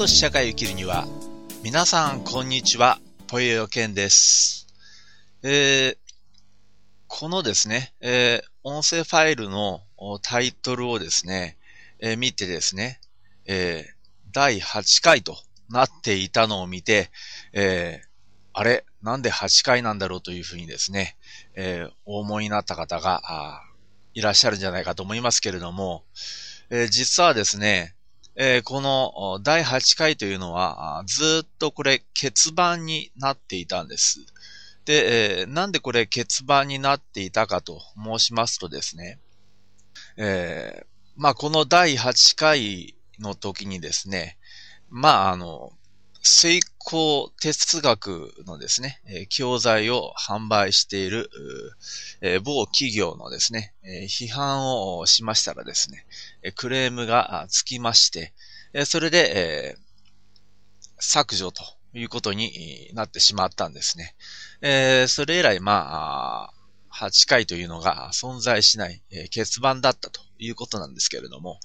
とし社会を生きるには、皆さん、こんにちは。ぽよよけんです。えー、このですね、えー、音声ファイルのタイトルをですね、えー、見てですね、えー、第8回となっていたのを見て、えー、あれなんで8回なんだろうというふうにですね、えー、お思いになった方がいらっしゃるんじゃないかと思いますけれども、えー、実はですね、えー、この第8回というのは、ずっとこれ欠番になっていたんです。で、えー、なんでこれ欠番になっていたかと申しますとですね、えー、まあこの第8回の時にですね、まああの、成功哲学のですね、え、教材を販売している、え、某企業のですね、え、批判をしましたらですね、クレームがつきまして、それで、削除ということになってしまったんですね。それ以来、まあ、8回というのが存在しない、え、欠番だったということなんですけれども、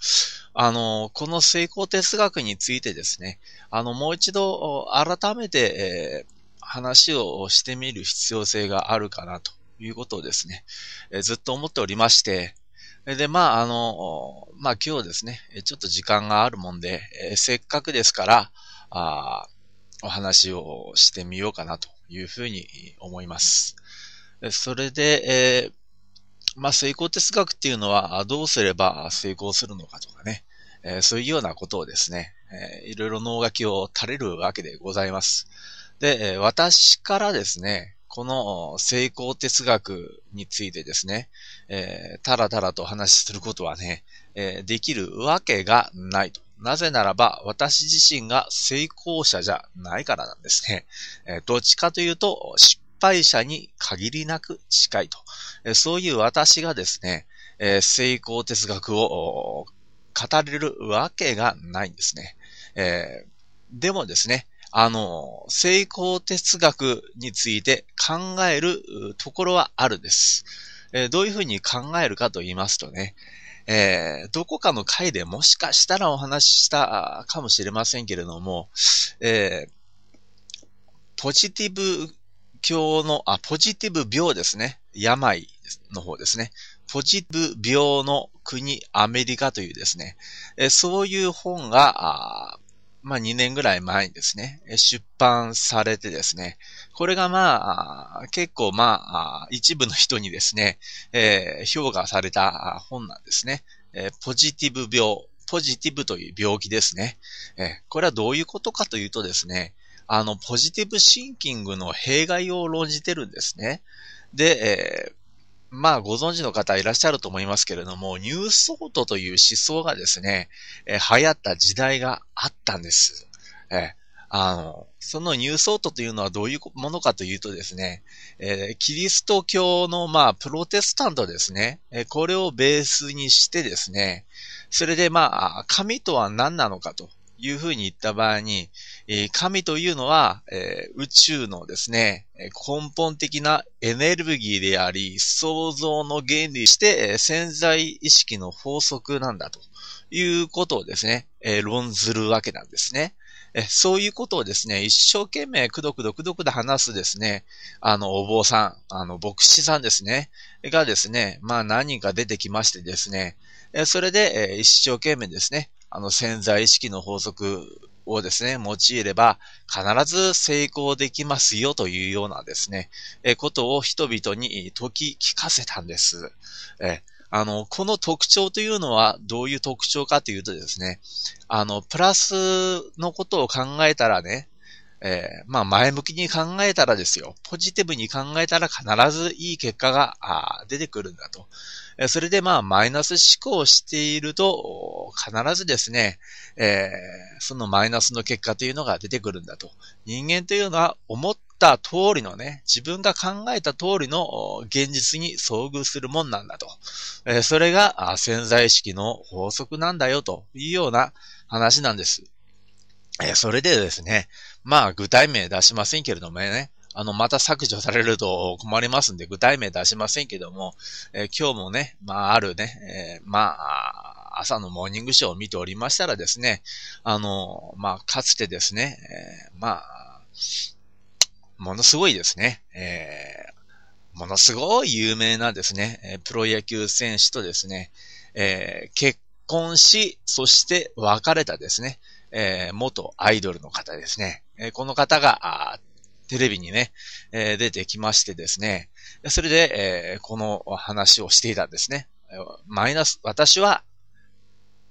あの、この成功哲学についてですね、あの、もう一度改めて、えー、話をしてみる必要性があるかなということをですね、えー、ずっと思っておりまして、で、まあ、あの、まあ今日ですね、ちょっと時間があるもんで、えー、せっかくですから、あお話をしてみようかなというふうに思います。それで、えー、まあ、成功哲学っていうのは、どうすれば成功するのかとかね、えー、そういうようなことをですね、えー、いろいろ脳書きを垂れるわけでございます。で、私からですね、この成功哲学についてですね、えー、たらたらと話することはね、えー、できるわけがないと。なぜならば、私自身が成功者じゃないからなんですね。えー、どっちかというと、失敗者に限りなく近いと。そういう私がですね、成功哲学を語れるわけがないんですね。え、でもですね、あの、成功哲学について考えるところはあるんです。え、どういうふうに考えるかと言いますとね、えー、どこかの回でもしかしたらお話ししたかもしれませんけれども、えー、ポジティブ病の、あ、ポジティブ病ですね。病の方ですね。ポジティブ病の国アメリカというですね、えそういう本が、まあ2年ぐらい前にですね、出版されてですね、これがまあ、結構まあ、一部の人にですね、えー、評価された本なんですね。えー、ポジティブ病、ポジティブという病気ですね。えー、これはどういうことかというとですね、あの、ポジティブシンキングの弊害を論じてるんですね。で、えー、まあ、ご存知の方いらっしゃると思いますけれども、ニューソートという思想がですね、えー、流行った時代があったんです。えー、あの、そのニューソートというのはどういうものかというとですね、えー、キリスト教の、まあ、プロテスタントですね、えー、これをベースにしてですね、それでまあ、神とは何なのかというふうに言った場合に、神というのは、宇宙のですね、根本的なエネルギーであり、創造の原理して、潜在意識の法則なんだということをですね、論ずるわけなんですね。そういうことをですね、一生懸命くどくどくどくど話すですね、あの、お坊さん、あの、牧師さんですね、がですね、まあ何人か出てきましてですね、それで、一生懸命ですね、あの潜在意識の法則をですね、用いれば必ず成功できますよというようなですね、えことを人々に解き聞かせたんです。えあの、この特徴というのはどういう特徴かというとですね、あの、プラスのことを考えたらね、えー、まあ前向きに考えたらですよ、ポジティブに考えたら必ずいい結果が出てくるんだと。それでまあマイナス思考をしていると必ずですね、えー、そのマイナスの結果というのが出てくるんだと。人間というのは思った通りのね、自分が考えた通りの現実に遭遇するもんなんだと。えー、それが潜在意識の法則なんだよというような話なんです。えー、それでですね、まあ具体名出しませんけれどもね、あの、また削除されると困りますんで、具体名出しませんけども、えー、今日もね、まあ、あるね、えー、まあ、朝のモーニングショーを見ておりましたらですね、あの、まあ、かつてですね、えー、まあ、ものすごいですね、え、ものすごい有名なですね、プロ野球選手とですね、え、結婚し、そして別れたですね、えー、元アイドルの方ですね。えー、この方が、テレビにね、えー、出てきましてですね、それで、えー、この話をしていたんですね。マイナス、私は、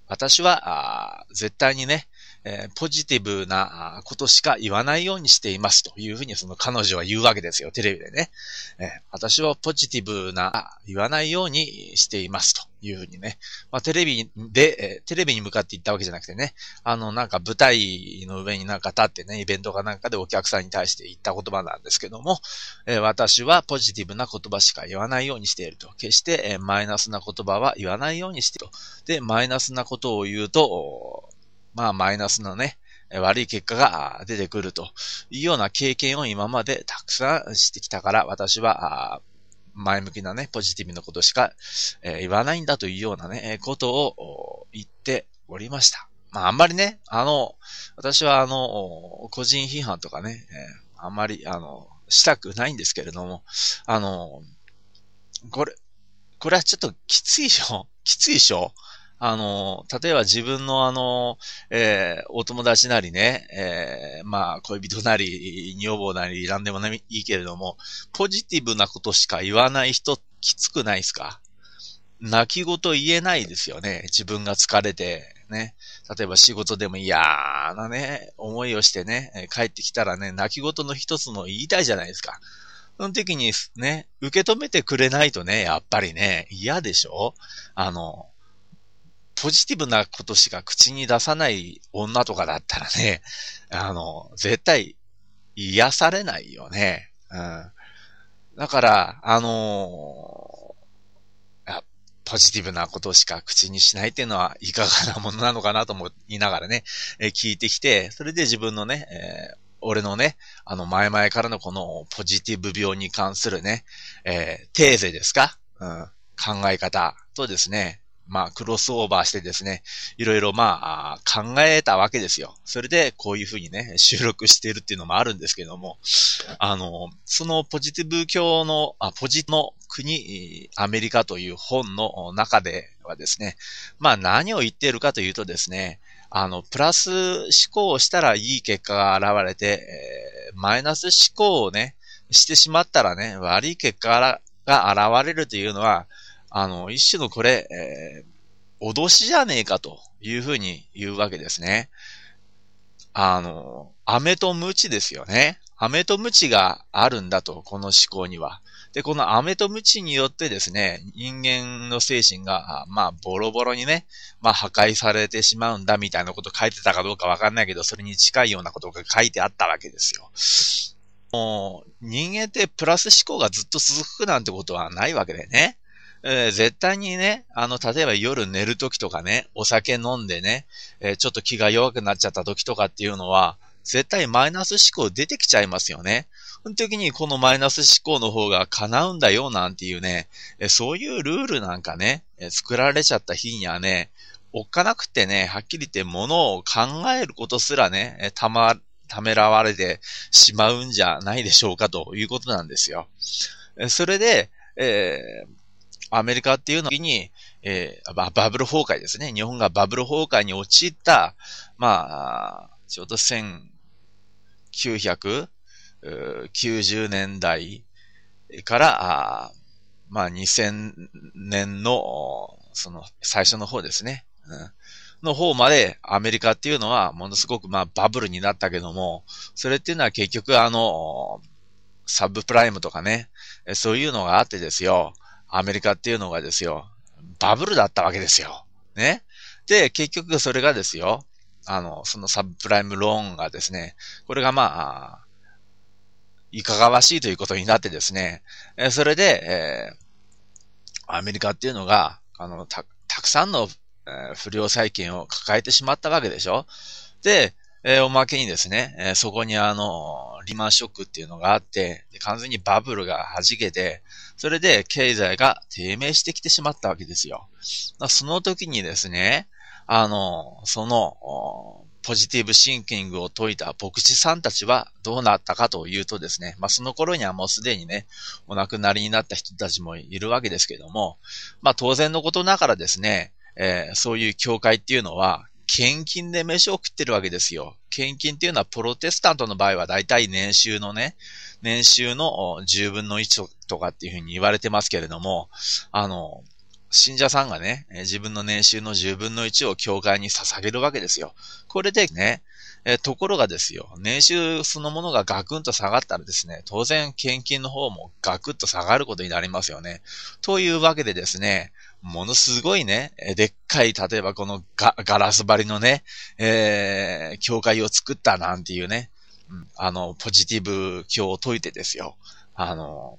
私は、あ絶対にね、えー、ポジティブなことしか言わないようにしていますというふうにその彼女は言うわけですよ、テレビでね。えー、私はポジティブな言わないようにしていますというふうにね。まあ、テレビで、えー、テレビに向かって言ったわけじゃなくてね、あの、なんか舞台の上になんか立ってね、イベントかなんかでお客さんに対して言った言葉なんですけども、えー、私はポジティブな言葉しか言わないようにしていると。決して、えー、マイナスな言葉は言わないようにしていると。で、マイナスなことを言うと、まあマイナスのね、悪い結果が出てくると。いうような経験を今までたくさんしてきたから、私は前向きなね、ポジティブなことしか言わないんだというようなね、ことを言っておりました。まああんまりね、あの、私はあの、個人批判とかね、あんまり、あの、したくないんですけれども、あの、これ、これはちょっときついでしょきついでしょ。あの、例えば自分のあの、えー、お友達なりね、えー、まあ、恋人なり、女房なり、なんでもないいいけれども、ポジティブなことしか言わない人、きつくないですか？泣き言言えないですよね。自分が疲れて、ね。例えば仕事でも嫌なね、思いをしてね、帰ってきたらね、泣き言の一つの言いたいじゃないですか。その時にね、受け止めてくれないとね、やっぱりね、嫌でしょ？あの、ポジティブなことしか口に出さない女とかだったらね、あの、絶対癒されないよね。うん。だから、あのー、ポジティブなことしか口にしないっていうのはいかがなものなのかなと思いながらね、え、聞いてきて、それで自分のね、えー、俺のね、あの前々からのこのポジティブ病に関するね、えー、テーゼですか？うん。考え方とですね、まあ、クロスオーバーしてですね、いろいろまあ、考えたわけですよ。それで、こういうふうにね、収録しているっていうのもあるんですけども、あの、そのポジティブ教の、あポジの国、アメリカという本の中ではですね、まあ何を言っているかというとですね、あの、プラス思考をしたらいい結果が現れて、えー、マイナス思考をね、してしまったらね、悪い結果が現れるというのは、あの、一種のこれ、えー、脅しじゃねえかというふうに言うわけですね。あの、飴とムチですよね。飴とムチがあるんだと、この思考には。で、この飴とムチによってですね、人間の精神が、まあ、ボロボロにね、まあ、破壊されてしまうんだみたいなこと書いてたかどうかわかんないけど、それに近いようなことが書いてあったわけですよ。もう、人間ってプラス思考がずっと続くなんてことはないわけでね。えー、絶対にね、あの、例えば夜寝るときとかね、お酒飲んでね、えー、ちょっと気が弱くなっちゃったときとかっていうのは、絶対マイナス思考出てきちゃいますよね。その時にこのマイナス思考の方が叶うんだよなんていうね、えそういうルールなんかね、え作られちゃった日にはね、おっかなくてね、はっきり言って物を考えることすらね、えたま、ためらわれてしまうんじゃないでしょうかということなんですよ。それで、えーアメリカっていうのに、えー、バブル崩壊ですね。日本がバブル崩壊に陥った、まあ、ちょうど1990年代から、あまあ2000年の、その最初の方ですね。うんの方までアメリカっていうのはものすごくまあバブルになったけども、それっていうのは結局あの、サブプライムとかね、そういうのがあってですよ。アメリカっていうのがですよ、バブルだったわけですよ。ね。で、結局それがですよ、あの、そのサブプライムローンがですね、これがまあ、いかがわしいということになってですね、えそれで、えー、アメリカっていうのが、あの、た、たくさんの、えー、不良債権を抱えてしまったわけでしょで、えー、おまけにですね、え、そこにあの、リマンショックっていうのがあって、完全にバブルが弾けて、それで経済が低迷してきてしまったわけですよ。その時にですね、あの、その、ポジティブシンキングを解いた牧師さんたちはどうなったかというとですね、まあその頃にはもうすでにね、お亡くなりになった人たちもいるわけですけども、まあ当然のことながらですね、えー、そういう教会っていうのは、献金で飯を食ってるわけですよ。献金っていうのはプロテスタントの場合は大体年収のね、年収の10分の1とかっていうふうに言われてますけれども、あの、信者さんがね、自分の年収の10分の1を教会に捧げるわけですよ。これでね、えところがですよ、年収そのものがガクンと下がったらですね、当然献金の方もガクッと下がることになりますよね。というわけでですね、ものすごいね、でっかい、例えばこのガガラス張りのね、えー、教会を作ったなんていうね、あの、ポジティブ教を解いてですよ。あの、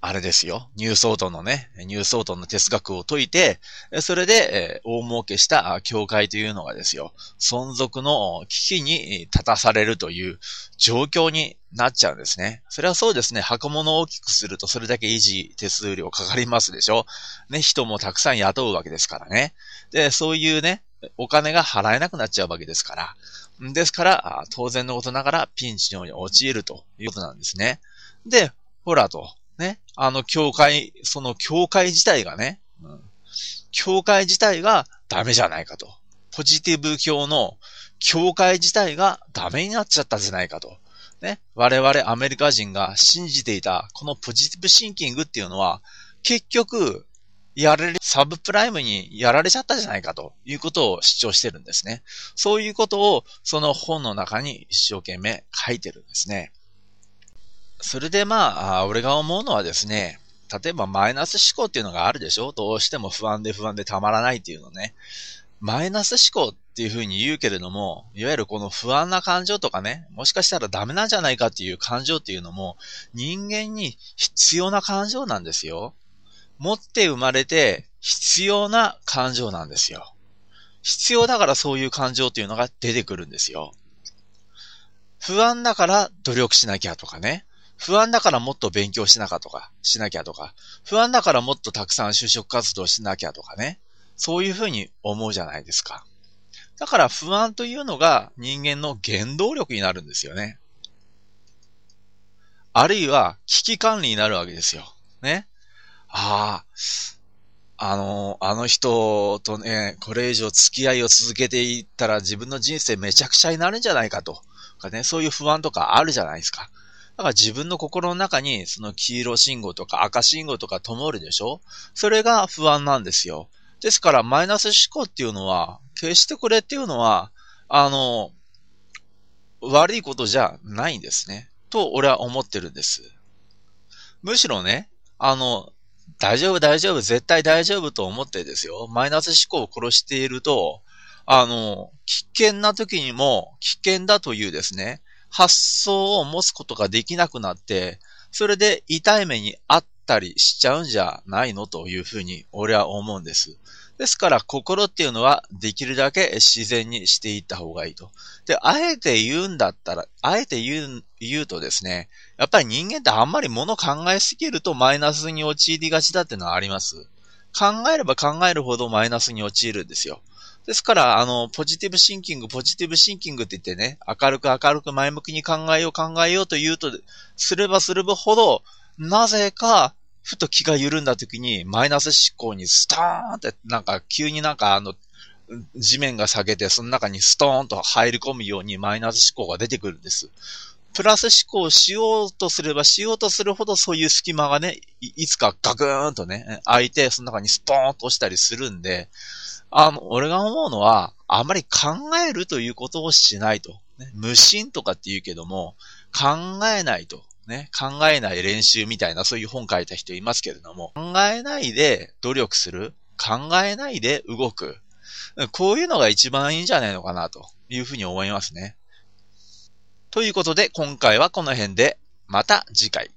あれですよ。ニュースオートのね、ニュースオートの哲学を解いて、それで、え、大儲けした教会というのがですよ、存続の危機に立たされるという状況になっちゃうんですね。それはそうですね。箱物を大きくするとそれだけ維持手数料かかりますでしょ。ね、人もたくさん雇うわけですからね。で、そういうね、お金が払えなくなっちゃうわけですから。ですから、当然のことながらピンチに陥るということなんですね。で、ほらと。ね、あの、教会、その教会自体がね、うん、教会自体がダメじゃないかと。ポジティブ教の教会自体がダメになっちゃったじゃないかと。ね、我々アメリカ人が信じていたこのポジティブシンキングっていうのは、結局、やられる、サブプライムにやられちゃったじゃないかということを主張してるんですね。そういうことをその本の中に一生懸命書いてるんですね。それでまあ、俺が思うのはですね、例えばマイナス思考っていうのがあるでしょ？どうしても不安で不安でたまらないっていうのね。マイナス思考っていうふうに言うけれども、いわゆるこの不安な感情とかね、もしかしたらダメなんじゃないかっていう感情っていうのも、人間に必要な感情なんですよ。持って生まれて必要な感情なんですよ。必要だからそういう感情っていうのが出てくるんですよ。不安だから努力しなきゃとかね。不安だからもっと勉強しなかとか、しなきゃとか、不安だからもっとたくさん就職活動しなきゃとかね。そういうふうに思うじゃないですか。だから不安というのが人間の原動力になるんですよね。あるいは危機管理になるわけですよ。ね。ああ、あの、あの人とね、これ以上付き合いを続けていったら自分の人生めちゃくちゃになるんじゃないかと。かね、そういう不安とかあるじゃないですか。だから自分の心の中にその黄色信号とか赤信号とか灯るでしょ？それが不安なんですよ。ですからマイナス思考っていうのは、決してこれっていうのは、あの、悪いことじゃないんですね。と俺は思ってるんです。むしろね、あの、大丈夫大丈夫、絶対大丈夫と思ってですよ。マイナス思考を殺していると、あの、危険な時にも危険だというですね、発想を持つことができなくなって、それで痛い目にあったりしちゃうんじゃないのというふうに俺は思うんです。ですから心っていうのはできるだけ自然にしていった方がいいと。で、あえて言うんだったら、あえて言う、言うとですね、やっぱり人間ってあんまり物考えすぎるとマイナスに陥りがちだっていうのはあります。考えれば考えるほどマイナスに陥るんですよ。ですから、あの、ポジティブシンキング、ポジティブシンキングって言ってね、明るく明るく前向きに考えよう考えようと言うと、すればするほど、なぜか、ふと気が緩んだ時に、マイナス思考にストーンって、なんか急になんかあの、地面が下げて、その中にストーンと入り込むようにマイナス思考が出てくるんです。プラス思考しようとすればしようとするほどそういう隙間がね、いつかガクーンとね、開いて、その中にスポーンと落ちたりするんで、あの、俺が思うのは、あまり考えるということをしないと。ね、無心とかって言うけども、考えないと。ね、考えない練習みたいな、そういう本書いた人いますけれども、考えないで努力する。考えないで動く。こういうのが一番いいんじゃないのかな、というふうに思いますね。ということで、今回はこの辺で、また次回。